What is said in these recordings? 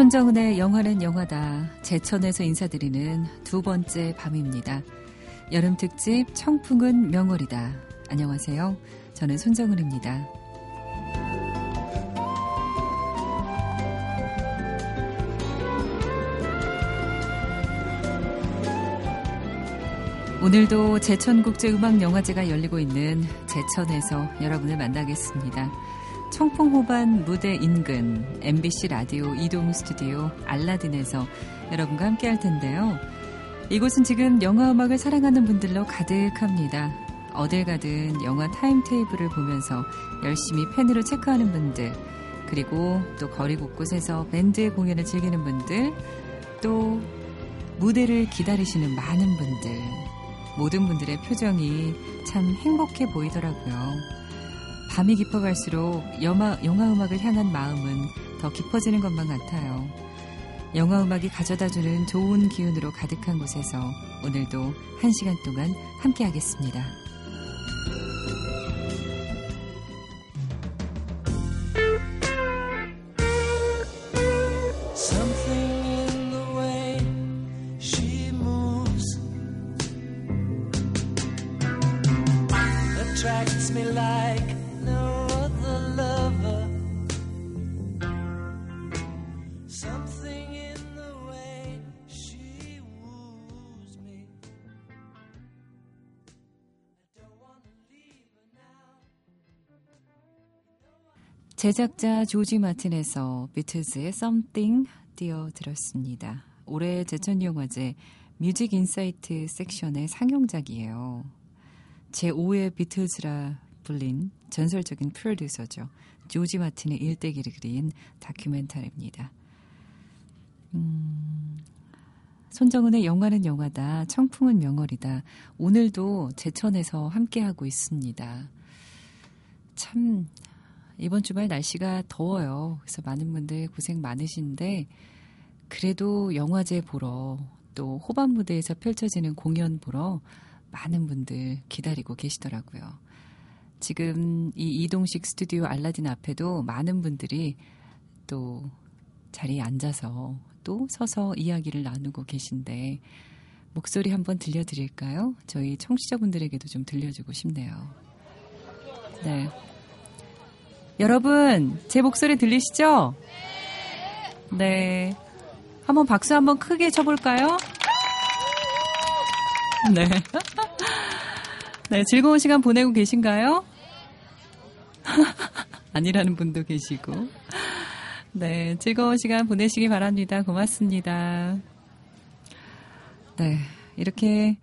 손정은의 영화는 영화다. 제천에서 인사드리는 두 번째 밤입니다. 여름 특집 청풍은 명월이다. 안녕하세요. 저는 손정은입니다. 오늘도 제천국제음악영화제가 열리고 있는 제천에서 여러분을 만나겠습니다. 청풍호반 무대 인근 MBC 라디오 이동 스튜디오 알라딘에서 여러분과 함께 할 텐데요. 이곳은 지금 영화 음악을 사랑하는 분들로 가득합니다. 어딜 가든 영화 타임테이블을 보면서 열심히 펜으로 체크하는 분들, 그리고 또 거리 곳곳에서 밴드의 공연을 즐기는 분들, 또 무대를 기다리시는 많은 분들, 모든 분들의 표정이 참 행복해 보이더라고요. 밤이 깊어갈수록 영화, 영화 음악을 향한 마음은 더 깊어지는 것만 같아요. 영화 음악이 가져다주는 좋은 기운으로 가득한 곳에서 오늘도 한 시간 동안 함께 하겠습니다. 제작자 조지 마틴에서 비틀즈의 Something 띄워드렸습니다. 올해 제천영화제 Music Insight 섹션의 상영작이에요. 제5의 비틀즈라 불린 전설적인 프로듀서죠. 조지 마틴의 일대기를 그린 다큐멘터리입니다. 음, 손정은의 영화는 영화다, 청풍은 명월이다. 오늘도 제천에서 함께하고 있습니다. 참 이번 주말 날씨가 더워요. 그래서 많은 분들 고생 많으신데 그래도 영화제 보러 또 호반 무대에서 펼쳐지는 공연 보러 많은 분들 기다리고 계시더라고요. 지금 이 이동식 스튜디오 알라딘 앞에도 많은 분들이 또 자리에 앉아서 또 서서 이야기를 나누고 계신데 목소리 한번 들려드릴까요? 저희 청취자분들에게도 좀 들려주고 싶네요. 네. 여러분, 제 목소리 들리시죠? 네. 한번 박수 한번 크게 쳐볼까요? 네. 네, 즐거운 시간 보내고 계신가요? 아니라는 분도 계시고. 네, 즐거운 시간 보내시기 바랍니다. 고맙습니다. 네, 이렇게,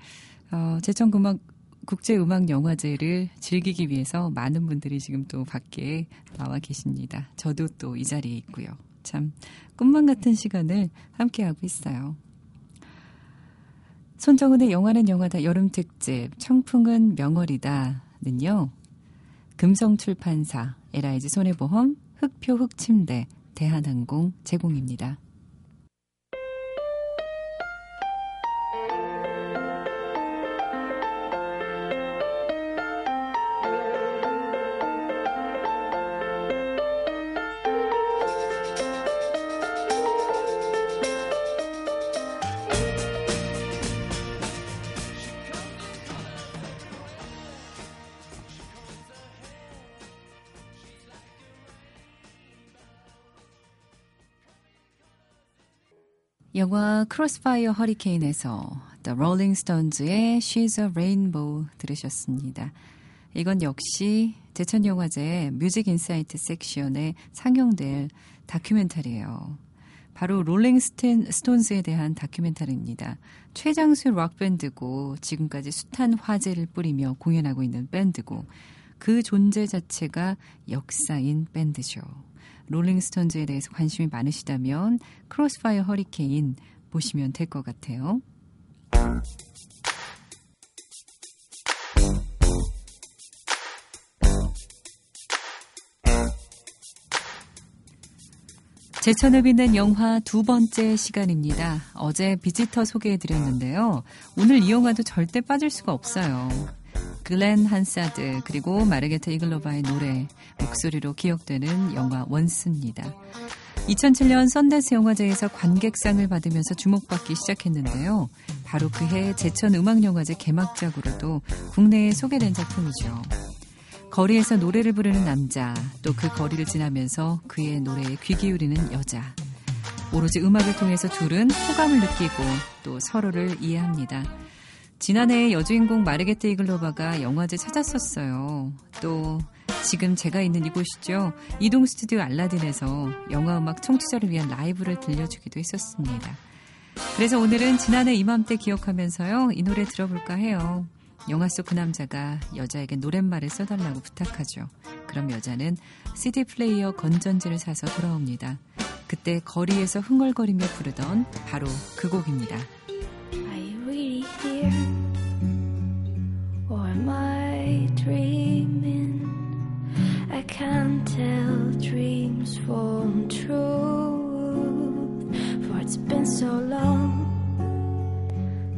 어, 제천음악 국제음악영화제를 즐기기 위해서 많은 분들이 지금 또 밖에 나와 계십니다. 저도 또 이 자리에 있고요. 참 꿈만 같은 시간을 함께하고 있어요. 손정은의 영화는 영화다 여름 특집 청풍은 명월이다는요. 금성출판사, 에이스 손해보험, 흙표 흙침대, 대한항공 제공입니다. Crossfire Hurricane에서 The Rolling Stones의 She's a Rainbow 들으셨습니다. 이건 역시 제천영화제 Music Insight 섹션에 상영될 다큐멘터리예요. 바로 롤링 스톤스에 대한 다큐멘터리입니다. 최장수 락밴드고 지금까지 숱한 화제를 뿌리며 공연하고 있는 밴드고 그 존재 자체가 역사인 밴드죠. 롤링스톤즈에 대해서 관심이 많으시다면 크로스파이어 허리케인 보시면 될 것 같아요. 제천을 빛낸 영화 두 번째 시간입니다. 어제 비지터 소개해드렸는데요. 오늘 이 영화도 절대 빠질 수가 없어요. 글렌 한사드 그리고 마르게타 이글로바의 노래 목소리로 기억되는 영화 원스입니다. 2007년 썬댄스 영화제에서 관객상을 받으면서 주목받기 시작했는데요. 바로 그해 제천 음악영화제 개막작으로도 국내에 소개된 작품이죠. 거리에서 노래를 부르는 남자, 또 그 거리를 지나면서 그의 노래에 귀 기울이는 여자. 오로지 음악을 통해서 둘은 호감을 느끼고 또 서로를 이해합니다. 지난해 여주인공 마르게트 이글로바가 영화제 찾았었어요. 또 지금 제가 있는 이곳이죠. 이동 스튜디오 알라딘에서 영화 음악 청취자를 위한 라이브를 들려주기도 했었습니다. 그래서 오늘은 지난해 이맘때 기억하면서요. 이 노래 들어볼까 해요. 영화 속 그 남자가 여자에게 노랫말을 써달라고 부탁하죠. 그럼 여자는 CD 플레이어 건전지를 사서 돌아옵니다. 그때 거리에서 흥얼거리며 부르던 바로 그 곡입니다. Here? Or am I dreaming? I can't tell dreams from truth. For it's been so long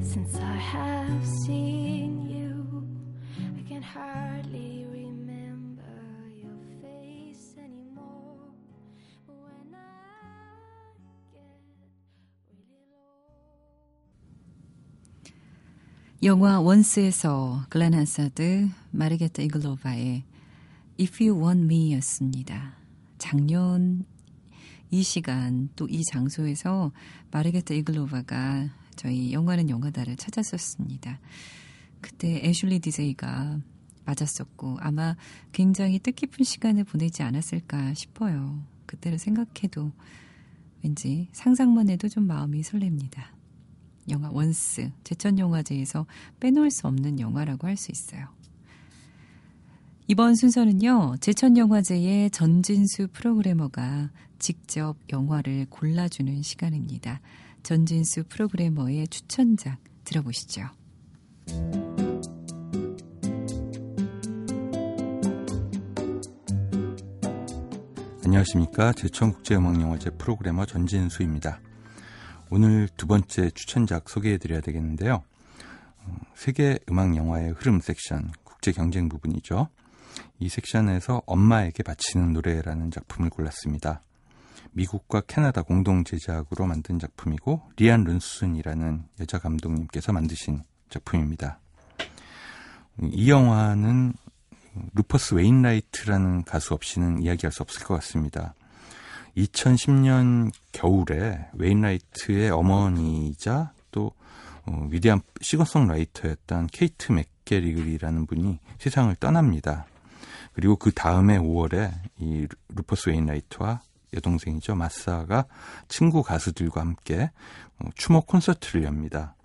since I have seen 영화 원스에서 글렌 한사드, 마르게타 이글로바의 If You Want Me였습니다. 작년 이 시간 또 이 장소에서 마르게타 이글로바가 저희 영화는 영화다를 찾았었습니다. 그때 애슐리 디제이가 맞았었고 아마 굉장히 뜻깊은 시간을 보내지 않았을까 싶어요. 그때를 생각해도 왠지 상상만 해도 좀 마음이 설렙니다. 영화 원스 제천영화제에서 빼놓을 수 없는 영화라고 할 수 있어요. 이번 순서는요, 제천영화제의 전진수 프로그래머가 직접 영화를 골라주는 시간입니다. 전진수 프로그래머의 추천작 들어보시죠. 안녕하십니까. 제천국제음악영화제 프로그래머 전진수입니다. 오늘 두 번째 추천작 소개해드려야 되겠는데요. 어, 세계 음악 영화의 흐름 섹션, 국제 경쟁 부분이죠. 이 섹션에서 엄마에게 바치는 노래라는 작품을 골랐습니다. 미국과 캐나다 공동 제작으로 만든 작품이고 리안 룬손이라는 여자 감독님께서 만드신 작품입니다. 이 영화는 루퍼스 웨인라이트라는 가수 없이는 이야기할 수 없을 것 같습니다. 2010년 겨울에 웨인라이트의 어머니이자 또 어, 위대한 싱어송라이터였던 케이트 맥게리글이라는 분이 세상을 떠납니다. 그리고 그 다음에 5월에 이 루퍼스 웨인라이트와 여동생이죠 마사가 친구 가수들과 함께 어, 추모 콘서트를 엽니다.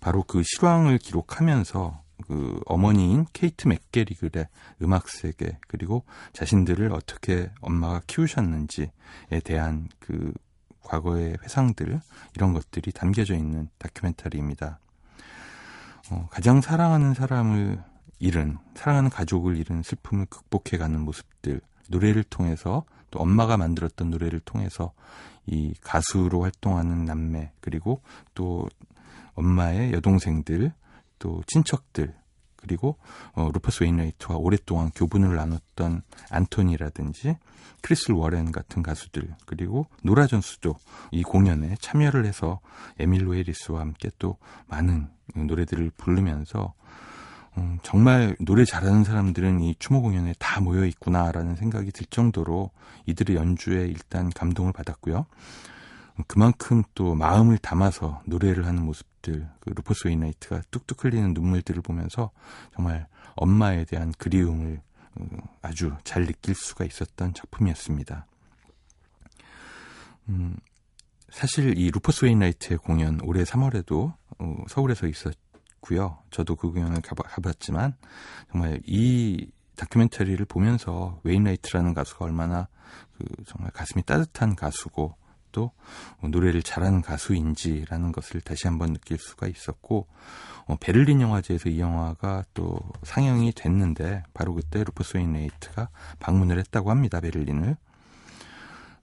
바로 그 실황을 기록하면서 그 어머니인 케이트 맥게리글의 음악 세계 그리고 자신들을 어떻게 엄마가 키우셨는지에 대한 그 과거의 회상들 이런 것들이 담겨져 있는 다큐멘터리입니다. 어, 가장 사랑하는 사람을 잃은 사랑하는 가족을 잃은 슬픔을 극복해가는 모습들 노래를 통해서 또 엄마가 만들었던 노래를 통해서 이 가수로 활동하는 남매 그리고 또 엄마의 여동생들 또 친척들 그리고 어, 루퍼스 웨인라이트와 오랫동안 교분을 나눴던 안토니라든지 크리스 워렌 같은 가수들 그리고 노라 존스도 이 공연에 참여를 해서 에밀루 해리스와 함께 또 많은 노래들을 부르면서 음, 정말 노래 잘하는 사람들은 이 추모 공연에 다 모여 있구나라는 생각이 들 정도로 이들의 연주에 일단 감동을 받았고요. 그만큼 또 마음을 담아서 노래를 하는 모습들, 그 루퍼스 웨인라이트가 뚝뚝 흘리는 눈물들을 보면서 정말 엄마에 대한 그리움을 어, 아주 잘 느낄 수가 있었던 작품이었습니다. 음, 사실 이 루퍼스 웨인라이트의 공연 올해 3월에도 어, 서울에서 있었고요. 저도 그 공연을 가봐, 가봤지만 정말 이 다큐멘터리를 보면서 웨인라이트라는 가수가 얼마나 그 정말 가슴이 따뜻한 가수고 또 노래를 잘하는 가수인지라는 것을 다시 한번 느낄 수가 있었고 어, 베를린 영화제에서 이 영화가 또 상영이 됐는데 바로 그때 루퍼스 웨인라이트가 방문을 했다고 합니다 베를린을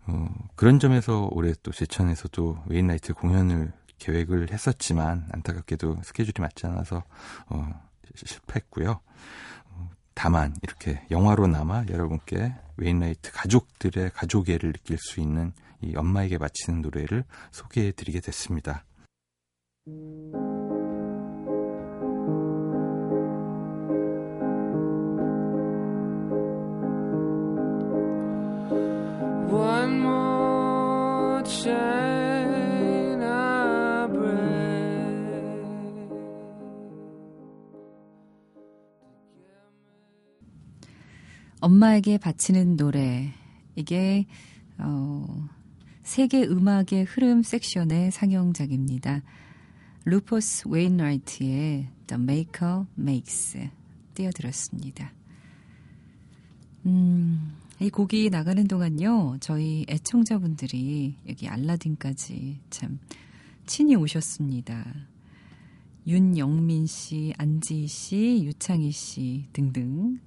어, 그런 점에서 올해 또 제천에서도 웨인라이트 공연을 계획을 했었지만 안타깝게도 스케줄이 맞지 않아서 어, 실패했고요. 다만 이렇게 영화로 남아 여러분께 웨인라이트 가족들의 가족애를 느낄 수 있는 이 엄마에게 바치는 노래를 소개해 드리게 됐습니다. 엄마에게 바치는 노래. 이게, 어, 세계 음악의 흐름 섹션의 상영작입니다. 루퍼스 웨인라이트의 The Maker Makes 띄워드렸습니다. 음, 이 곡이 나가는 동안요, 저희 애청자분들이 여기 알라딘까지 참 친히 오셨습니다. 윤영민 씨, 안지희 씨, 유창희 씨 등등.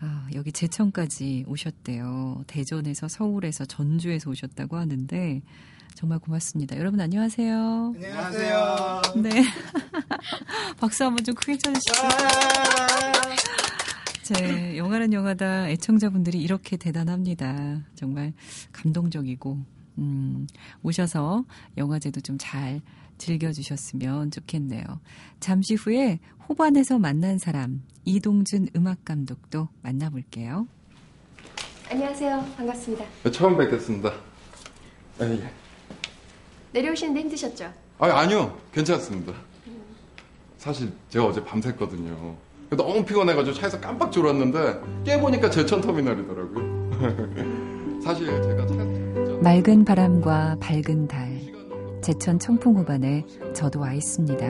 아, 여기 제천까지 오셨대요. 대전에서 서울에서 전주에서 오셨다고 하는데 정말 고맙습니다. 여러분 안녕하세요. 안녕하세요. 네. 박수 한번 좀 크게 쳐주시죠. 제 영화는 영화다 애청자분들이 이렇게 대단합니다. 정말 감동적이고 음, 오셔서 영화제도 좀 잘 즐겨주셨으면 좋겠네요. 잠시 후에 호반에서 만난 사람 이동준 음악 감독도 만나볼게요. 안녕하세요. 반갑습니다. 네, 처음 뵙겠습니다. 아니, 예. 내려오시는데 힘드셨죠? 아니, 아니요. 괜찮습니다. 사실 제가 어제 밤샜거든요. 너무 피곤해가지고 차에서 깜빡 졸았는데 깨보니까 제천 터미널이더라고요. 사실 제가 차... 맑은 바람과 밝은 달 제천 청풍호반에 저도 와 있습니다.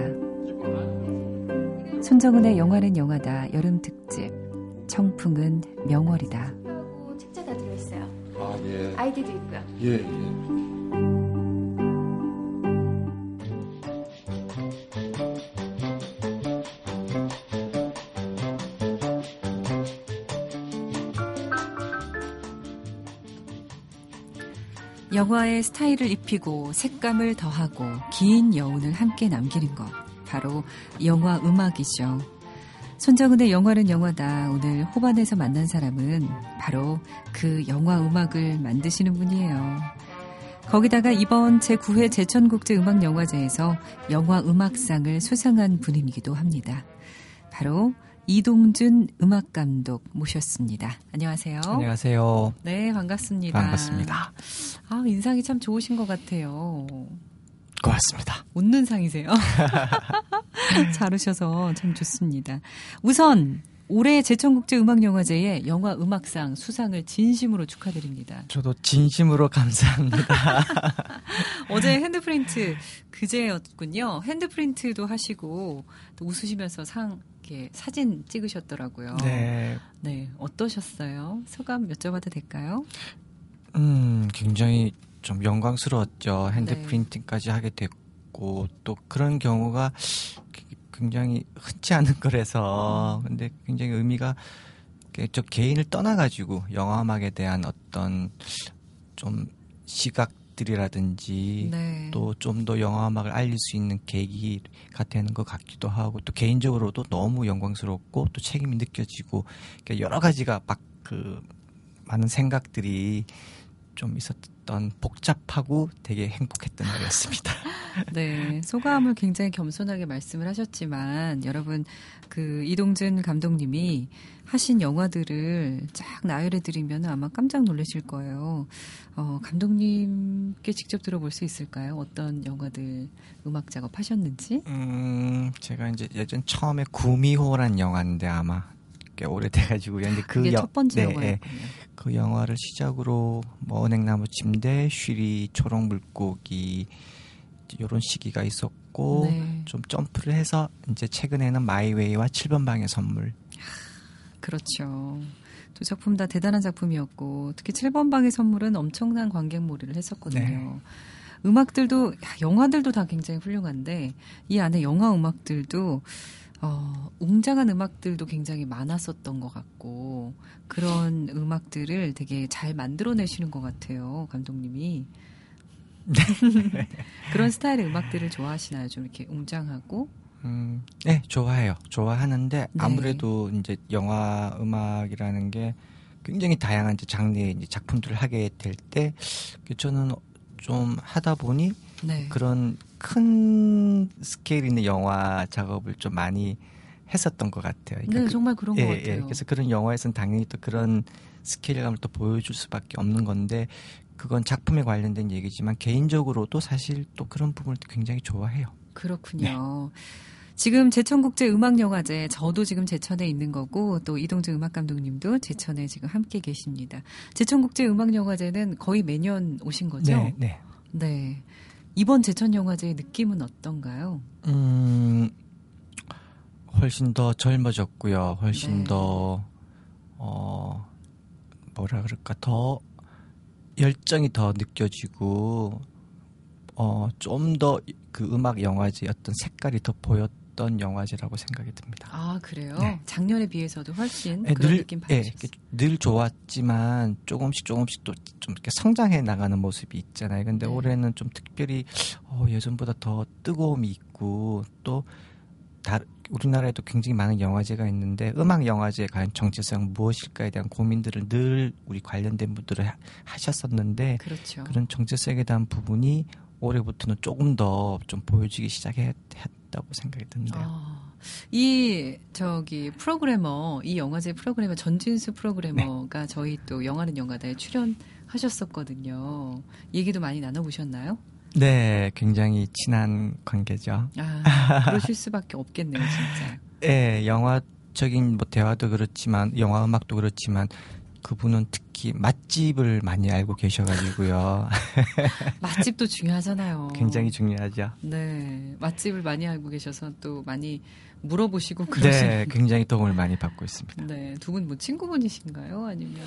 손정은의 영화는 영화다 여름 특집 청풍은 명월이다. 책자 다 들어있어요. 아, 예. 아이디도 있고요. 예, 예. 영화의 스타일을 입히고 색감을 더하고 긴 여운을 함께 남기는 것. 바로 영화 음악이죠. 손정은의 영화는 영화다. 오늘 호반에서 만난 사람은 바로 그 영화 음악을 만드시는 분이에요. 거기다가 이번 제9회 제천국제 음악영화제에서 영화 음악상을 수상한 분이기도 합니다. 바로 이동준 음악감독 모셨습니다. 안녕하세요. 안녕하세요. 네, 반갑습니다. 반갑습니다. 아, 인상이 참 좋으신 것 같아요. 고맙습니다. 웃는 상이세요. 잘 오셔서 참 좋습니다. 우선 올해 제천국제 음악영화제에 영화 음악상 수상을 진심으로 축하드립니다. 저도 진심으로 감사합니다. 어제 핸드프린트 그제였군요. 핸드프린트도 하시고 또 웃으시면서 상 이렇게 사진 찍으셨더라고요. 네. 네, 어떠셨어요? 소감 여쭤봐도 될까요? 음, 굉장히 좀 영광스러웠죠. 핸드 네. 프린팅까지 하게 됐고 또 그런 경우가 굉장히 흔치 않은 거라서 근데 굉장히 의미가 저 개인을 떠나가지고 영화음악에 대한 어떤 좀 시각 들이라든지 네. 또좀 더 영화 음악을 알릴 수 있는 계기가 되는 것 같기도 하고 또 개인적으로도 너무 영광스럽고 또 책임이 느껴지고 그러니까 여러 가지가 막 그 많은 생각들이 좀 있었던 복잡하고 되게 행복했던 날이었습니다. 네, 소감을 굉장히 겸손하게 말씀을 하셨지만 여러분 그 이동준 감독님이 하신 영화들을 쫙 나열해 드리면 아마 깜짝 놀라실 거예요. 어, 감독님께 직접 들어볼 수 있을까요? 어떤 영화들 음악 작업하셨는지? 음, 제가 이제 예전 처음에 구미호란 영화인데 아마 꽤 오래돼가지고 근데 그 그게 영- 첫 번째 네, 영화였군요. 그 영화를 시작으로 뭐 은행나무 침대, 쉬리, 초록 물고기 이런 시기가 있었고 네. 좀 점프를 해서 이제 최근에는 마이웨이와 7번 방의 선물 그렇죠. 두 작품 다 대단한 작품이었고 특히 7번 방의 선물은 엄청난 관객몰이를 했었거든요. 네. 음악들도 야, 영화들도 다 굉장히 훌륭한데 이 안에 영화 음악들도 어, 웅장한 음악들도 굉장히 많았었던 것 같고 그런 음악들을 되게 잘 만들어내시는 것 같아요 감독님이 그런 스타일의 음악들을 좋아하시나요? 좀 이렇게 웅장하고 음, 네, 좋아해요. 좋아하는데 네. 아무래도 이제 영화 음악이라는 게 굉장히 다양한 이제 장르의 이제 작품들을 하게 될 때 저는 좀 하다 보니 네. 그런 큰 스케일 있는 영화 작업을 좀 많이 했었던 것 같아요. 그러니까 네, 그- 정말 그런 예, 것 예. 같아요. 그래서 그런 영화에서는 당연히 또 그런 스케일감을 또 보여줄 수밖에 없는 건데 그건 작품에 관련된 얘기지만 개인적으로도 사실 또 그런 부분을 굉장히 좋아해요. 그렇군요. 지금 제천국제 음악영화제 저도 지금 제천에 있는 거고 또 이동재 음악 감독님도 제천에 지금 함께 계십니다. 제천국제 음악영화제는 거의 매년 오신 거죠? 네, 네. 네. 이번 제천 영화제의 느낌은 어떤가요? 음, 훨씬 더 젊어졌고요. 훨씬 네. 더, 어, 뭐라 그럴까, 더 열정이 더 느껴지고, 어, 좀 더 그 음악 영화제 어떤 색깔이 더 보였던 영화제라고 생각이 듭니다. 아 그래요? 네. 작년에 비해서도 훨씬 예, 그런 늘, 느낌 예, 받으셨어요? 이렇게 늘 좋았지만 조금씩 조금씩 또 좀 이렇게 성장해 나가는 모습이 있잖아요. 근데 네. 올해는 좀 특별히 어, 예전보다 더 뜨거움이 있고 또 다, 우리나라에도 굉장히 많은 영화제가 있는데 음악 영화제의 과연 정체성 무엇일까에 대한 고민들을 늘 우리 관련된 분들을 하- 하셨었는데 그렇죠. 그런 정체성에 대한 부분이 올해부터는 조금 더 좀 보여지기 시작했다고 생각이 드는데요. 아, 이 저기 프로그래머 이 영화제 프로그래머 전진수 프로그래머가 네. 저희 또 영화는 영화다에 출연하셨었거든요. 얘기도 많이 나눠보셨나요? 네, 굉장히 친한 관계죠. 아 그러실 수밖에 없겠네요, 진짜. 예, 영화적인 뭐 대화도 그렇지만 영화 음악도 그렇지만 그분은 특히 맛집을 많이 알고 계셔가지고요. 맛집도 중요하잖아요. 굉장히 중요하죠. 네 맛집을 많이 알고 계셔서 또 많이 물어보시고 네, 그러시는. 굉장히 도움을 많이 받고 있습니다. 네, 두 분 뭐 친구분이신가요? 아니면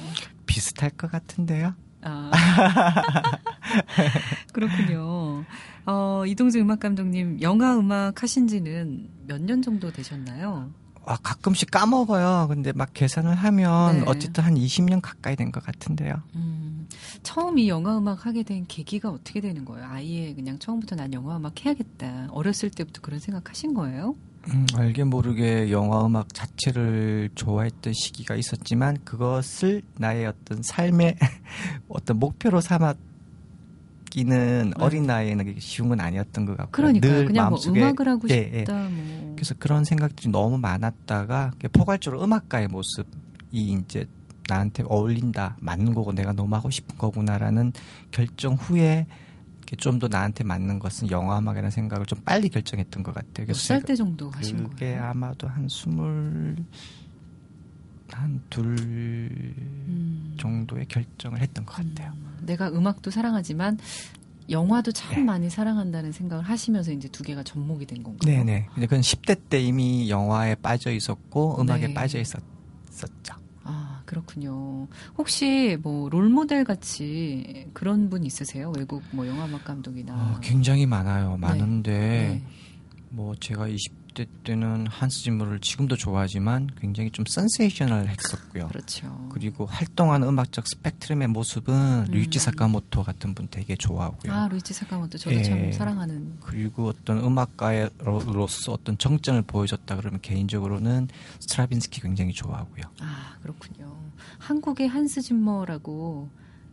비슷할 것 같은데요. 아 그렇군요. 어, 이동재 음악 감독님 영화 음악 하신 지는 몇 년 정도 되셨나요? 아, 가끔씩 까먹어요. 근데 막 계산을 하면 네. 어쨌든 한 20년 가까이 된 것 같은데요. 음, 처음 이 영화 음악 하게 된 계기가 어떻게 되는 거예요? 아예 그냥 처음부터 난 영화 음악 해야겠다. 어렸을 때부터 그런 생각 하신 거예요? 음, 알게 모르게 영화 음악 자체를 좋아했던 시기가 있었지만 그것을 나의 어떤 삶의 어떤 목표로 삼았기는 어린 나이에는 쉬운 건 아니었던 것 같고요. 그러니까요. 늘 그냥 뭐 마음속에 음악을 하고 예, 예. 싶다. 뭐. 그래서 그런 생각들이 너무 많았다가 포괄적으로 음악가의 모습이 이제 나한테 어울린다, 맞는 거고 내가 너무 하고 싶은 거구나라는 결정 후에 좀 더 나한테 맞는 것은 영화 음악이라는 생각을 좀 빨리 결정했던 것 같아요. 몇 살 때 정도 하신 그게 거예요? 아마도 한 스물 한둘 음. 정도의 결정을 했던 것 같아요. 음, 내가 음악도 사랑하지만 영화도 참 네. 많이 사랑한다는 생각을 하시면서 이제 두 개가 접목이 된 건가요? 네네. 근데 그건 10대 때 이미 영화에 빠져 있었고 음악에 네. 빠져 있었었죠. 아, 그렇군요. 혹시 뭐 롤모델 같이 그런 분 있으세요? 외국 뭐 영화음악 감독이나. 어, 굉장히 많아요. 많은데 네. 뭐 제가 20대 때는 한스 짐머를 지금도 좋아하지만 굉장히 좀 센세이셔널 했었고요. 그렇죠. 그리고 활동하는 음악적 스펙트럼의 모습은 음. 류이치 사카모토 같은 분 되게 좋아하고요. 아, 루이치 사카모토 저도 예. 참 사랑하는. 그리고 어떤 음악가로서 어떤 정점을 보여줬다 그러면 개인적으로는 스트라빈스키 굉장히 좋아하고요. 아, 그렇군요. 한국의 한스 짐머라고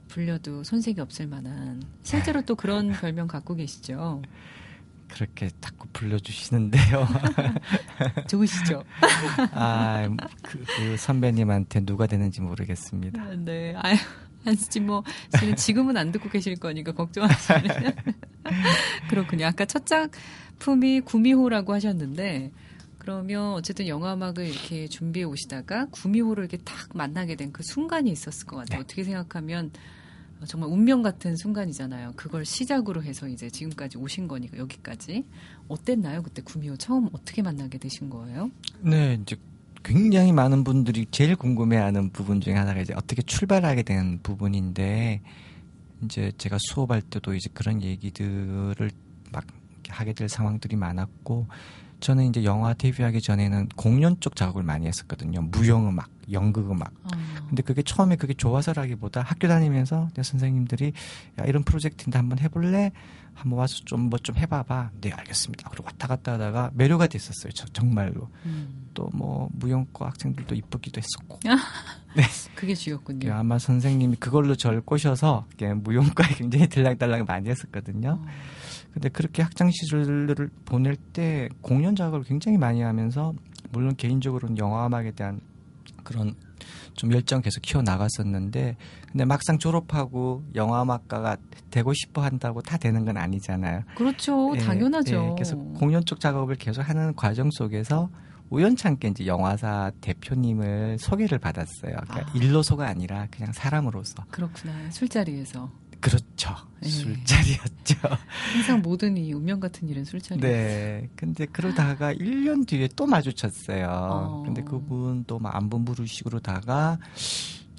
불려도 손색이 없을 만한 실제로 또 그런 별명 갖고 계시죠? 그렇게 자꾸 불러주시는데요. 좋으시죠? 아, 그, 그 선배님한테 누가 되는지 모르겠습니다. 네. 아유, 짐머 씨는 지금은 안 듣고 계실 거니까 걱정하시는. 그렇군요. 아까 첫 작품이 구미호라고 하셨는데 그러면 어쨌든 영화 음악을 이렇게 준비해 오시다가 구미호를 이렇게 딱 만나게 된 그 순간이 있었을 것 같아요. 네. 어떻게 생각하면 정말 운명 같은 순간이잖아요. 그걸 시작으로 해서 이제 지금까지 오신 거니까 여기까지 어땠나요? 그때 구미호 처음 어떻게 만나게 되신 거예요? 네, 이제 굉장히 많은 분들이 제일 궁금해하는 부분 중에 하나가 이제 어떻게 출발하게 된 부분인데 이제 제가 수업할 때도 이제 그런 얘기들을 막 하게 될 상황들이 많았고 저는 이제 영화 데뷔하기 전에는 공연 쪽 작업을 많이 했었거든요. 무용음악, 연극음악. 어. 근데 그게 처음에 그게 좋아서라기보다 학교 다니면서 내 선생님들이 야 이런 프로젝트인데 한번 해볼래? 한번 와서 좀 뭐좀 해봐봐. 네 알겠습니다. 그리고 왔다 갔다 하다가 매료가 됐었어요. 저, 정말로. 음. 또뭐 무용과 학생들도 이쁘기도 했었고. 그게 주였군요. 예, 아마 선생님이 그걸로 절 꼬셔서 무용과에 굉장히 들락달락 많이 했었거든요. 어. 근데 그렇게 학창 시절을 보낼 때 공연 작업을 굉장히 많이 하면서 물론 개인적으로는 영화 음악에 대한 그런 좀 열정 계속 키워 나갔었는데 근데 막상 졸업하고 영화 음악가가 되고 싶어 한다고 다 되는 건 아니잖아요. 그렇죠. 예, 당연하죠. 예, 그래서 공연 쪽 작업을 계속 하는 과정 속에서 우연찮게 이제 영화사 대표님을 소개를 받았어요. 그러니까 아. 일로서가 아니라 그냥 사람으로서. 그렇구나. 술자리에서. 그렇죠. 예. 술자리였죠. 항상 모든 이 운명 같은 일은 술자리. 네. 근데 그러다가 1년 뒤에 또 마주쳤어요. 어. 근데 그분도 막 안부 물으시고로다가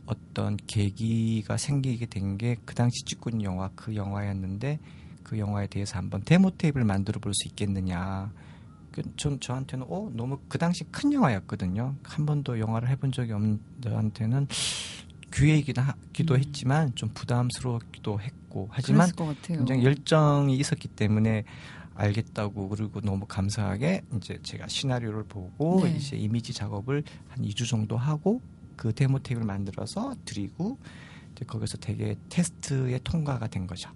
어떤 계기가 생기게 된 게 그 당시 있는 영화 그 영화였는데 그 영화에 대해서 한번 데모 테이프를 만들어 볼 수 있겠느냐. 그좀 저한테는 어 너무 그 당시 큰 영화였거든요. 한 번도 영화를 해본 적이 없는 저한테는 기회이기도 하기도 음. 했지만 좀 부담스러웠기도 했고 하지만. 굉장히 열정이 있었기 때문에 알겠다고 그리고 너무 감사하게 이제 제가 시나리오를 보고 네. 이제 이미지 작업을 한 2주 정도 하고 그 데모 테이프를 만들어서 드리고 이제 거기서 되게 테스트에 통과가 된 거죠.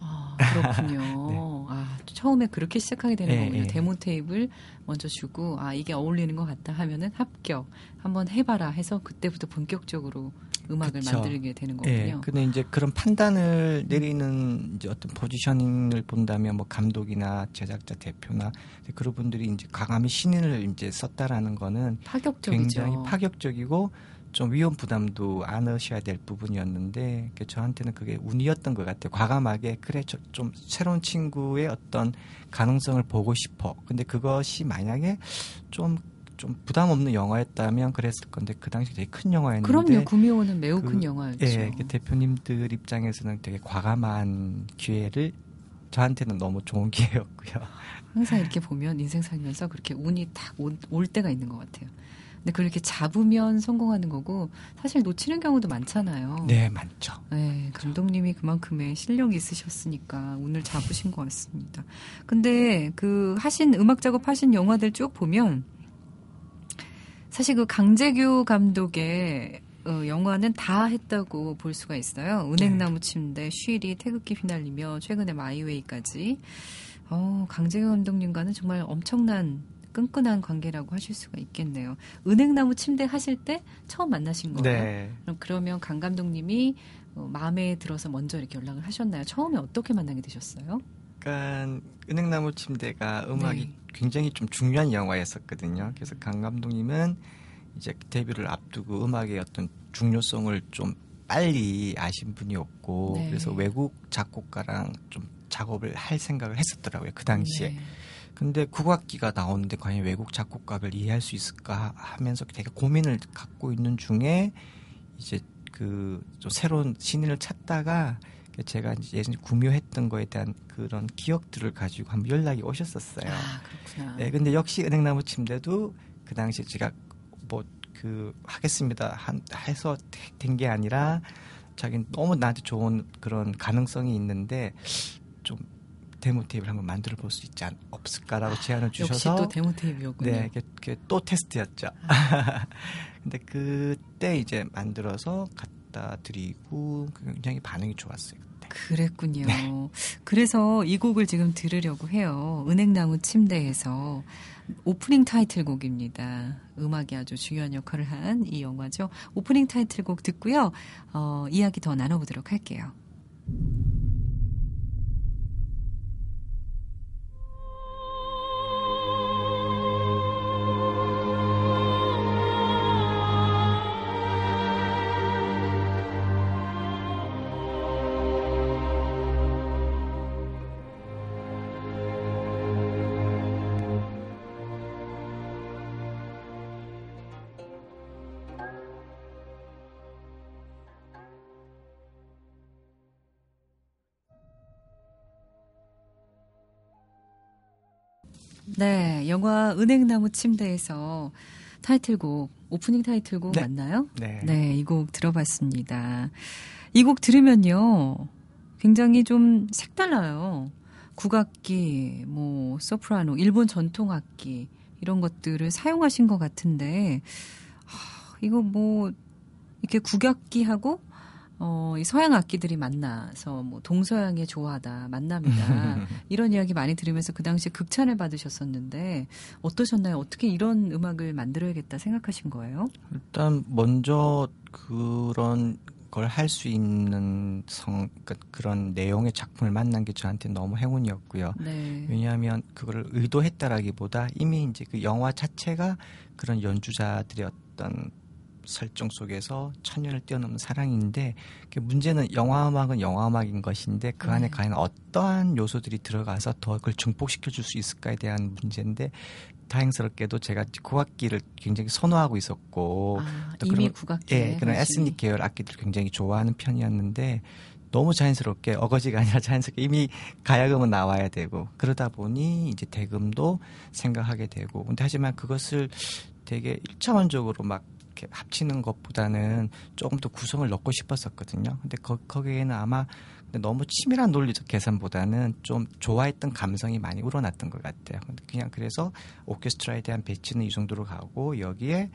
아, 그렇군요. 네. 아, 처음에 그렇게 시작하게 되는 예, 거군요. 예. 데모 테이프를 먼저 주고, 아, 이게 어울리는 것 같다 하면은 합격. 한번 해봐라 해서 그때부터 본격적으로 음악을 그쵸. 만들게 되는 예. 거군요. 근데 이제 그런 판단을 내리는 이제 어떤 포지셔닝을 본다면 뭐 감독이나 제작자 대표나 그런 분들이 이제 과감히 신인을 이제 썼다라는 거는 파격적이죠. 굉장히 파격적이고 좀 위험 부담도 안으셔야 될 부분이었는데 그 저한테는 그게 운이었던 것 같아요. 과감하게 그래 저, 좀 새로운 친구의 어떤 가능성을 보고 싶어. 근데 그것이 만약에 좀 좀 부담 없는 영화였다면 그랬을 건데 그 당시 되게 큰 영화였는데 그럼요. 구미호는 매우 그- 큰 영화였죠. 예, 그 대표님들 입장에서는 되게 과감한 기회를 저한테는 너무 좋은 기회였고요. 항상 이렇게 보면 인생 살면서 그렇게 운이 딱 올 때가 있는 것 같아요. 근데 그렇게 잡으면 성공하는 거고 사실 놓치는 경우도 많잖아요. 네, 많죠. 네, 감독님이 그만큼의 실력이 있으셨으니까 운을 잡으신 것 같습니다. 근데 그 하신 음악 작업 하신 영화들 쭉 보면 사실 그 강재규 감독의 어, 영화는 다 했다고 볼 수가 있어요. 은행나무 침대, 쉬리, 태극기 휘날리며 최근에 마이웨이까지. 어, 강재규 감독님과는 정말 엄청난 끈끈한 관계라고 하실 수가 있겠네요. 은행나무 침대 하실 때 처음 만나신 거예요? 네. 그럼 그러면 강 감독님이 어, 마음에 들어서 먼저 이렇게 연락을 하셨나요? 처음에 어떻게 만나게 되셨어요? 약간 은행나무 침대가 음악이 네. 굉장히 좀 중요한 영화였었거든요. 그래서 강 감독님은 이제 데뷔를 앞두고 음악의 어떤 중요성을 좀 빨리 아신 분이었고 네. 그래서 외국 작곡가랑 좀 작업을 할 생각을 했었더라고요. 그 당시에. 네. 근데 국악기가 나오는데 과연 외국 작곡가를 이해할 수 있을까 하면서 되게 고민을 갖고 있는 중에 이제 그 좀 새로운 신인을 찾다가 제가 이제 예전에 구묘했던 거에 대한 그런 기억들을 가지고 한번 연락이 오셨었어요. 아, 그렇구나. 네, 근데 역시 은행나무 침대도 그 당시에 제가 뭐 그 하겠습니다 한, 해서 된 게 아니라 자기는 너무 나한테 좋은 그런 가능성이 있는데 좀 데모 테이프를 한번 만들어 볼 수 있지 않, 없을까라고 제안을 역시 주셔서 또 데모 테이프였군요. 네, 그게, 그게 또 테스트였죠. 근데 그때 이제 만들어서 갖다 드리고 굉장히 반응이 좋았어요. 그때. 그랬군요. 네. 그래서 이 곡을 지금 들으려고 해요. 은행나무 침대에서 오프닝 타이틀곡입니다. 음악이 아주 중요한 역할을 한 이 영화죠. 오프닝 타이틀곡 듣고요. 어, 이야기 더 나눠보도록 할게요. 영화 은행나무 침대에서 타이틀곡, 오프닝 타이틀곡 네. 맞나요? 네. 네, 이 곡 들어봤습니다. 이 곡 들으면요, 굉장히 좀 색달라요. 국악기, 뭐, 소프라노, 일본 전통 악기, 이런 것들을 사용하신 것 같은데, 하, 이거 뭐, 이렇게 국악기하고, 어, 이 서양 악기들이 만나서 뭐 동서양의 조화다, 만남이다. 이런 이야기 많이 들으면서 그 당시에 극찬을 받으셨었는데 어떠셨나요? 어떻게 이런 음악을 만들어야겠다 생각하신 거예요? 일단 먼저 그런 걸 할 수 있는 성 그러니까 그런 내용의 작품을 만난 게 저한테 너무 행운이었고요. 네. 왜냐하면 그걸 의도했다라기보다 이미 이제 그 영화 자체가 그런 연주자들의 어떤 설정 속에서 천년을 뛰어넘는 사랑인데 그 문제는 영화 음악은 영화 음악인 것인데 그 안에 네. 과연 어떠한 요소들이 들어가서 더 그걸 증폭시켜 줄 수 있을까에 대한 문제인데 다행스럽게도 제가 국악기를 굉장히 선호하고 있었고 아, 또 이미 국악기. 예, 그런 에스닉 계열 악기들 굉장히 좋아하는 편이었는데 너무 자연스럽게 어거지가 아니라 자연스럽게 이미 가야금은 나와야 되고 그러다 보니 이제 대금도 생각하게 되고 근데 하지만 그것을 되게 일차원적으로 막 이렇게 합치는 것보다는 조금 더 구성을 넣고 싶었었거든요. 근데 거, 거기에는 아마 너무 치밀한 논리적 계산보다는 좀 좋아했던 감성이 많이 우러났던 것 같아요. 근데 그냥 그래서 오케스트라에 대한 배치는 이 정도로 가고 여기에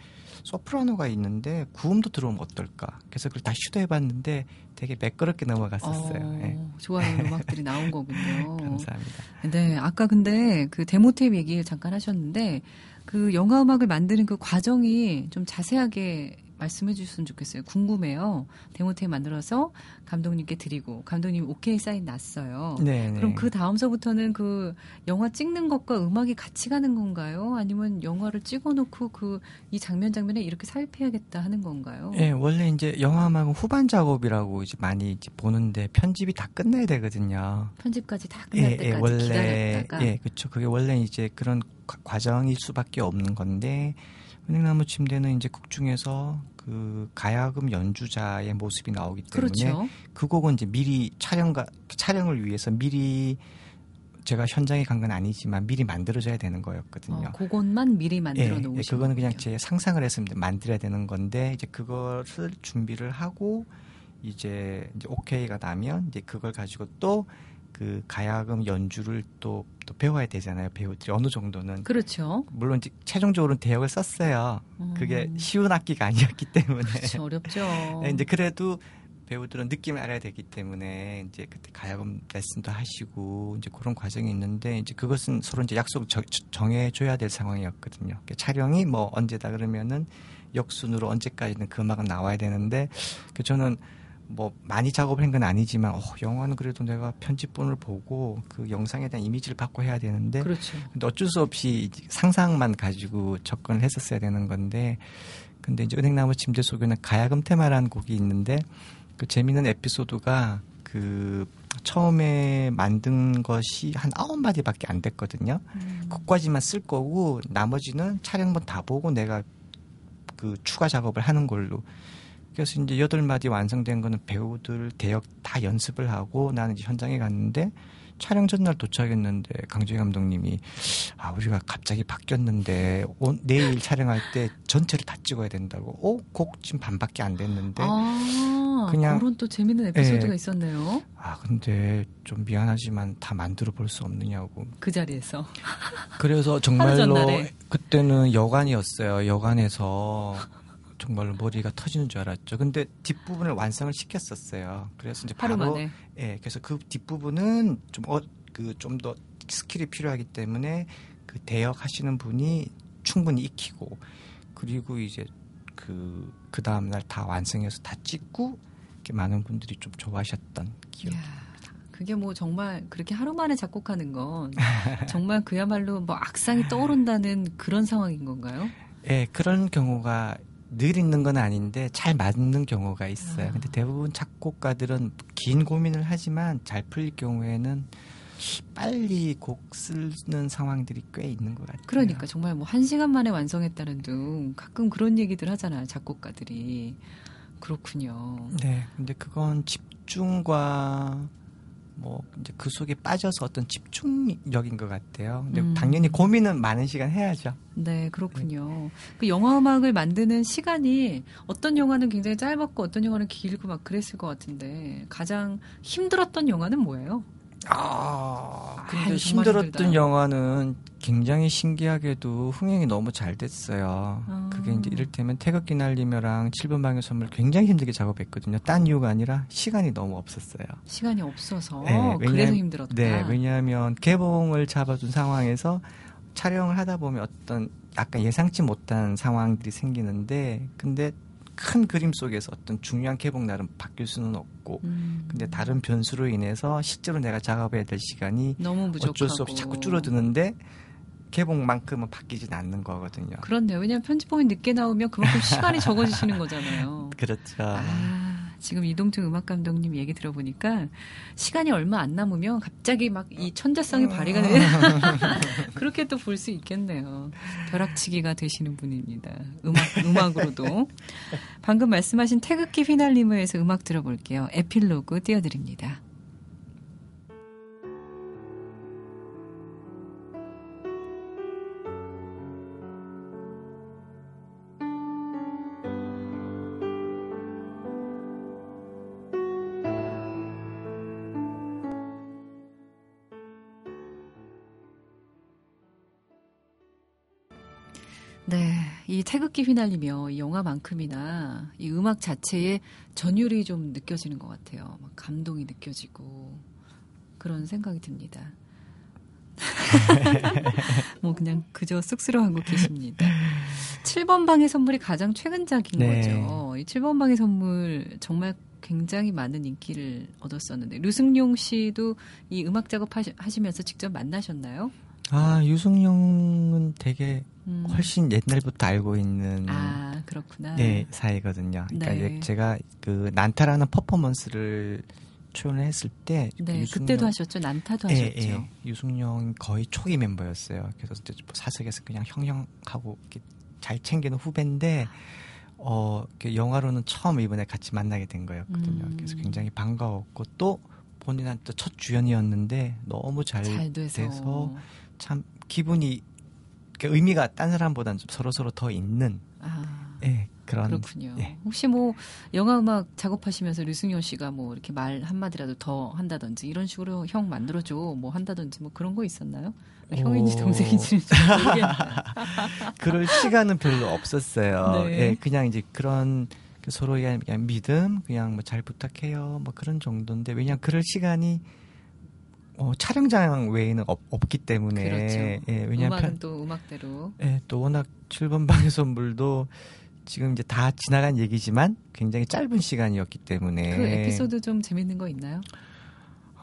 소프라노가 있는데 구음도 들어오면 어떨까? 그래서 그걸 다 시도해봤는데 되게 매끄럽게 넘어갔었어요. 어, 예. 좋아하는 음악들이 나온 거군요. 감사합니다. 네, 아까 근데 그 데모 테이프 얘기를 잠깐 하셨는데 그 영화 음악을 만드는 그 과정이 좀 자세하게 말씀해 주셨으면 좋겠어요. 궁금해요. 데모 테이프 만들어서 감독님께 드리고 감독님 오케이 사인 났어요. 네, 네. 그럼 그 다음서부터는 그 영화 찍는 것과 음악이 같이 가는 건가요? 아니면 영화를 찍어놓고 그 이 장면 장면에 이렇게 삽입해야겠다 하는 건가요? 예, 원래 이제 영화 음악은 후반 작업이라고 이제 많이 이제 보는데 편집이 다 끝나야 되거든요. 편집까지 다 끝날 예, 때까지 예, 원래 기다렸다가 예, 그렇죠. 그게 원래 이제 그런 과- 과정일 수밖에 없는 건데 은행나무 침대는 이제 곡 중에서 그 가야금 연주자의 모습이 나오기 때문에 그렇죠. 그 곡은 이제 미리 촬영가 촬영을 위해서 미리 제가 현장에 간 건 아니지만 미리 만들어져야 되는 거였거든요. 어, 그것만 미리 만들어 예, 놓으신 예, 그거는 그냥. 제 상상을 했습니다. 만들어야 되는 건데 이제 그것을 준비를 하고 이제 이제 오케이가 나면 이제 그걸 가지고 또 그 가야금 연주를 또, 또 배워야 되잖아요. 배우들이 어느 정도는 그렇죠. 물론 이제 최종적으로는 대역을 썼어요. 그게 음, 쉬운 악기가 아니었기 때문에. 그렇죠. 어렵죠. 네, 이제 그래도 배우들은 느낌을 알아야 되기 때문에 이제 그때 가야금 레슨도 하시고 이제 그런 과정이 있는데 이제 그것은 서로 이제 약속 을 정해 줘야 될 상황이었거든요. 그러니까 촬영이 뭐 언제다 그러면은 역순으로 언제까지는 그 음악은 나와야 되는데 그 저는 뭐 많이 작업을 한 건 아니지만 어, 영화는 그래도 내가 편집본을 보고 그 영상에 대한 이미지를 받고 해야 되는데 그렇죠. 근데 어쩔 수 없이 상상만 가지고 접근을 했었어야 되는 건데 근데 이제 은행나무 침대 속에는 가야금 테마라는 곡이 있는데 그 재미있는 에피소드가 그 처음에 만든 것이 한 아홉 마디밖에 안 됐거든요. 음, 그까지만 쓸 거고 나머지는 촬영본 다 보고 내가 그 추가 작업을 하는 걸로. 그래서 이제 여덟 마디 완성된 거는 배우들 대역 다 연습을 하고 나는 이제 현장에 갔는데 촬영 전날 도착했는데 강주희 감독님이 아 우리가 갑자기 바뀌었는데 오- 내일 촬영할 때 전체를 다 찍어야 된다고. 어? 곡 지금 반밖에 안 됐는데. 아, 그냥- 그런 또 재밌는 에피소드가 예. 있었네요. 아 근데 좀 미안하지만 다 만들어 볼 수 없느냐고. 그 자리에서. 그래서 정말로. 그때는 여관이었어요. 여관에서 정말로 머리가 터지는 줄 알았죠. 근데 뒷부분을 완성을 시켰었어요. 그래서 이제 바로 만에. 예, 그래서 그 뒷부분은 좀 어 그 좀 더 스킬이 필요하기 때문에 그 대역 하시는 분이 충분히 익히고 그리고 이제 그 그 다음 날 다 완성해서 다 찍고 이렇게 많은 분들이 좀 좋아하셨던 기억. 이 야, 그게 뭐 정말 그렇게 하루 만에 작곡하는 건 정말 그야말로 뭐 악상이 떠오른다는 그런 상황인 건가요? 예, 그런 경우가 늘 있는 건 아닌데 잘 맞는 경우가 있어요. 아. 근데 대부분 작곡가들은 긴 고민을 하지만 잘 풀릴 경우에는 빨리 곡 쓰는 상황들이 꽤 있는 것 같아요. 그러니까 정말 뭐 한 시간 만에 완성했다는 둥 가끔 그런 얘기들 하잖아요 작곡가들이 그렇군요. 네, 근데 그건 집중과 뭐 이제 그 속에 빠져서 어떤 집중력인 것 같아요. 근데 음. 당연히 고민은 많은 시간 해야죠. 네, 그렇군요. 그 영화 음악을 만드는 시간이 어떤 영화는 굉장히 짧았고 어떤 영화는 길고 막 그랬을 것 같은데 가장 힘들었던 영화는 뭐예요? 아, 근데 정말 힘들었던. 영화는 굉장히 신기하게도 흥행이 너무 잘 됐어요. 아. 그게 이제 이를테면 태극기 날리며랑 7번 방의 선물 굉장히 힘들게 작업했거든요. 딴 이유가 아니라 시간이 너무 없었어요. 시간이 없어서 네, 그래서 힘들었다. 네, 왜냐하면 개봉을 잡아준 상황에서 촬영을 하다 보면 어떤 약간 예상치 못한 상황들이 생기는데, 근데 큰 그림 속에서 어떤 중요한 개봉 날은 바뀔 수는 없고, 음, 근데 다른 변수로 인해서 실제로 내가 작업해야 될 시간이 어쩔 수 없이 자꾸 줄어드는데 개봉만큼은 바뀌진 않는 거거든요. 그렇네요. 왜냐하면 편집본이 늦게 나오면 그만큼 시간이 적어지시는 거잖아요. 그렇죠. 아, 지금 이동준 음악 감독님 얘기 들어보니까 시간이 얼마 안 남으면 갑자기 막 이 천재성이 발휘가 되 그렇게 또 볼 수 있겠네요. 벼락치기가 되시는 분입니다. 음악 음악으로도 방금 말씀하신 태극기 휘날리며에서 음악 들어볼게요. 에필로그 띄워드립니다. 네, 이 태극기 휘날리며 이 영화만큼이나 이 음악 자체에 전율이 좀 느껴지는 것 같아요. 막 감동이 느껴지고 그런 생각이 듭니다. 뭐 그냥 그저 쑥스러워하고 계십니다. 7번 방의 선물이 가장 최근작인 네. 거죠. 이 7번 방의 선물 정말 굉장히 많은 인기를 얻었었는데 류승용 씨도 이 음악 작업 하시, 하시면서 직접 만나셨나요? 아, 유승용은 되게 음. 훨씬 옛날부터 알고 있는 아 그렇구나. 네, 사이거든요. 그러니까 네. 제가 그 난타라는 퍼포먼스를 초연을 했을 때 네, 유승용- 그때도 하셨죠. 난타도 예, 하셨죠. 예. 유승용 거의 초기 멤버였어요. 그래서 뭐 사석에서 그냥 형형하고 잘 챙기는 후배인데 어, 이렇게 영화로는 처음 이번에 같이 만나게 된 거였거든요. 음. 그래서 굉장히 반가웠고 또 본인한테 첫 주연이었는데 너무 잘, 잘 돼서. 돼서 참 기분이 그 의미가 딴 사람보다는 좀 서로 서로 더 있는 아, 예, 그런 그렇군요. 예. 혹시 뭐 영화 음악 작업하시면서 류승용 씨가 뭐 이렇게 말 한마디라도 더 한다든지 이런 식으로 형 만들어 줘 뭐 한다든지 뭐 그런 거 있었나요? 형인지 모르겠는데. 그럴 시간은 별로 없었어요. 네. 예, 그냥 이제 그런 그 서로의 그냥 믿음, 그냥 뭐 잘 부탁해요, 뭐 그런 정도인데 왜냐면 그럴 시간이 어, 촬영장 외에는 없, 없기 때문에 그렇죠. 예, 왜냐면 음악은 또 음악대로. 예, 또 워낙 7번 방의 선물도 지금 이제 다 지나간 얘기지만 굉장히 짧은 시간이었기 때문에 그 에피소드 좀 재밌는 거 있나요?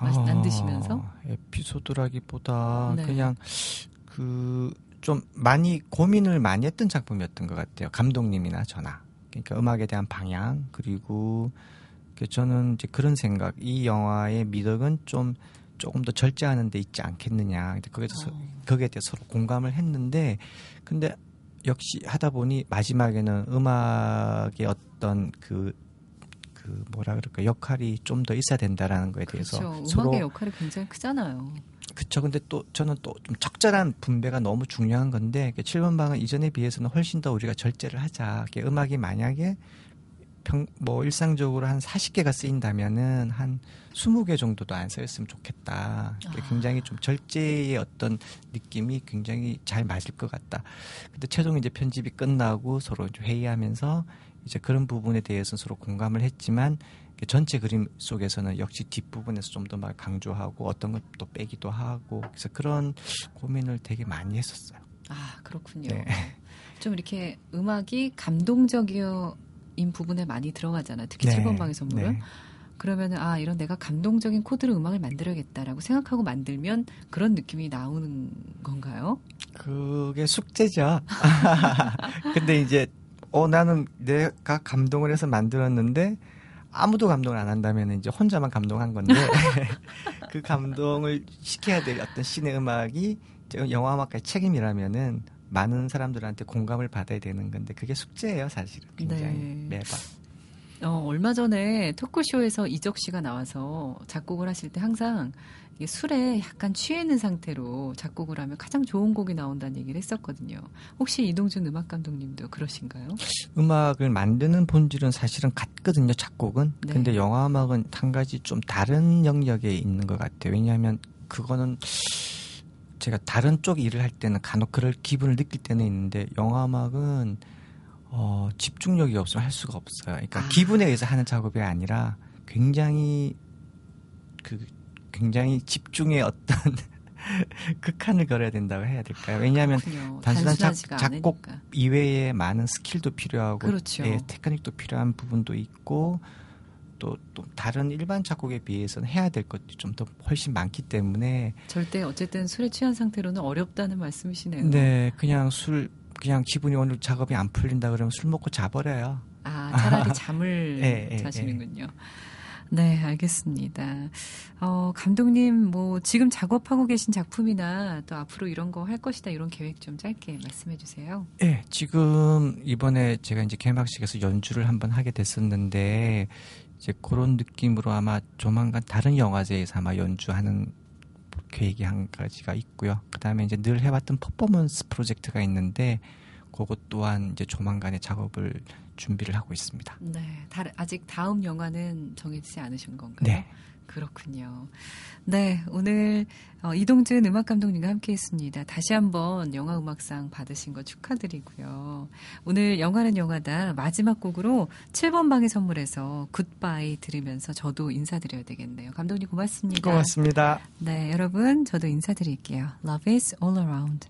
맛- 안 드시면서? 에피소드라기보다 네. 그냥 그 좀 많이 고민을 많이 했던 작품이었던 것 같아요. 감독님이나 저나. 그러니까 음악에 대한 방향 그리고 그 저는 이제 그런 생각. 이 영화의 미덕은 좀 조금 더 절제하는 데 있지 않겠느냐. 근데 거기에 대해서 어. 거기에 대해서 서로 공감을 했는데 근데 역시 하다 보니 마지막에는 음악의 어떤 그, 그 뭐라 그럴까 역할이 좀 더 있어야 된다라는 거에 대해서 그렇죠. 서로 음악의 역할이 굉장히 크잖아요. 그쵸. 근데 또 저는 또 좀 적절한 분배가 너무 중요한 건데 7번 방은 이전에 비해서는 훨씬 더 우리가 절제를 하자. 음악이 만약에 평, 뭐 일상적으로 한 40개가 쓰인다면은 한 20개 정도도 안 쓰였으면 좋겠다. 아. 굉장히 좀 절제의 어떤 느낌이 굉장히 잘 맞을 것 같다. 근데 최종 이제 편집이 끝나고 서로 회의하면서 이제 그런 부분에 대해서 서로 공감을 했지만 그 전체 그림 속에서는 역시 뒷부분에서 좀 더 막 강조하고 어떤 것도 빼기도 하고 그래서 그런 고민을 되게 많이 했었어요. 아 그렇군요. 네. 좀 이렇게 음악이 감동적 인 부분에 많이 들어가잖아요. 특히 네. 7번 방의 선물은. 네. 그러면은 아 이런 내가 감동적인 코드로 음악을 만들어야겠다라고 생각하고 만들면 그런 느낌이 나오는 건가요? 그게 숙제죠. 근데 이제 어 나는 내가 감동을 해서 만들었는데 아무도 감동을 안 한다면 이제 혼자만 감동한 건데 그 감동을 시켜야 될 어떤 신의 음악이 영화 음악가의 책임이라면은 많은 사람들한테 공감을 받아야 되는 건데 그게 숙제예요 사실은 굉장히 네. 매번 어, 얼마 전에 토크쇼에서 이적 씨가 나와서 작곡을 하실 때 항상 술에 약간 취해 있는 상태로 작곡을 하면 가장 좋은 곡이 나온다는 얘기를 했었거든요. 혹시 이동준 음악 감독님도 그러신가요? 음악을 만드는 본질은 사실은 같거든요, 작곡은. 네. 근데 영화 음악은 한 가지 좀 다른 영역에 있는 것 같아요. 왜냐하면 그거는 제가 다른 쪽 일을 할 때는 간혹 그럴 기분을 느낄 때는 있는데 영화 음악은 어, 집중력이 없으면 할 수가 없어요. 그러니까 아. 기분에 의해서 하는 작업이 아니라 굉장히 그 굉장히 집중의 어떤 극한을 걸어야 된다고 해야 될까요? 왜냐하면 그렇군요. 단순한 작, 작곡. 이외에 많은 스킬도 필요하고 그렇죠. 예, 테크닉도 필요한 부분도 있고 또, 또 다른 일반 작곡에 비해서는 해야 될 것도 좀더 훨씬 많기 때문에 절대 어쨌든 술에 취한 상태로는 어렵다는 말씀이시네요. 네 그냥 술 그냥 기분이 오늘 작업이 안 풀린다 그러면 술 먹고 자버려요. 아, 차라리 잠을 예, 예, 자시는군요. 네, 알겠습니다. 어, 감독님, 뭐, 지금 작업하고 계신 작품이나 또 앞으로 이런 거 할 것이다, 이런 계획 좀 짧게 말씀해 주세요. 예, 지금 이번에 제가 이제 개막식에서 연주를 한번 하게 됐었는데 이제 그런 느낌으로 아마 조만간 다른 영화제에서 아마 연주하는 계획이 한 가지가 있고요. 그다음에 이제 늘 해왔던 퍼포먼스 프로젝트가 있는데 그것 또한 이제 조만간에 작업을 준비를 하고 있습니다. 네, 다, 아직 다음 영화는 정해지지 않으신 건가요? 네. 그렇군요. 네, 오늘 어, 이동준 음악 감독님과 함께 했습니다. 다시 한번 영화 음악상 받으신 거 축하드리고요. 오늘 영화는 영화다 마지막 곡으로 7번 방의 선물에서 굿바이 들으면서 저도 인사드려야 되겠네요. 감독님 고맙습니다. 고맙습니다. 네, 여러분 저도 인사드릴게요. Love is all around.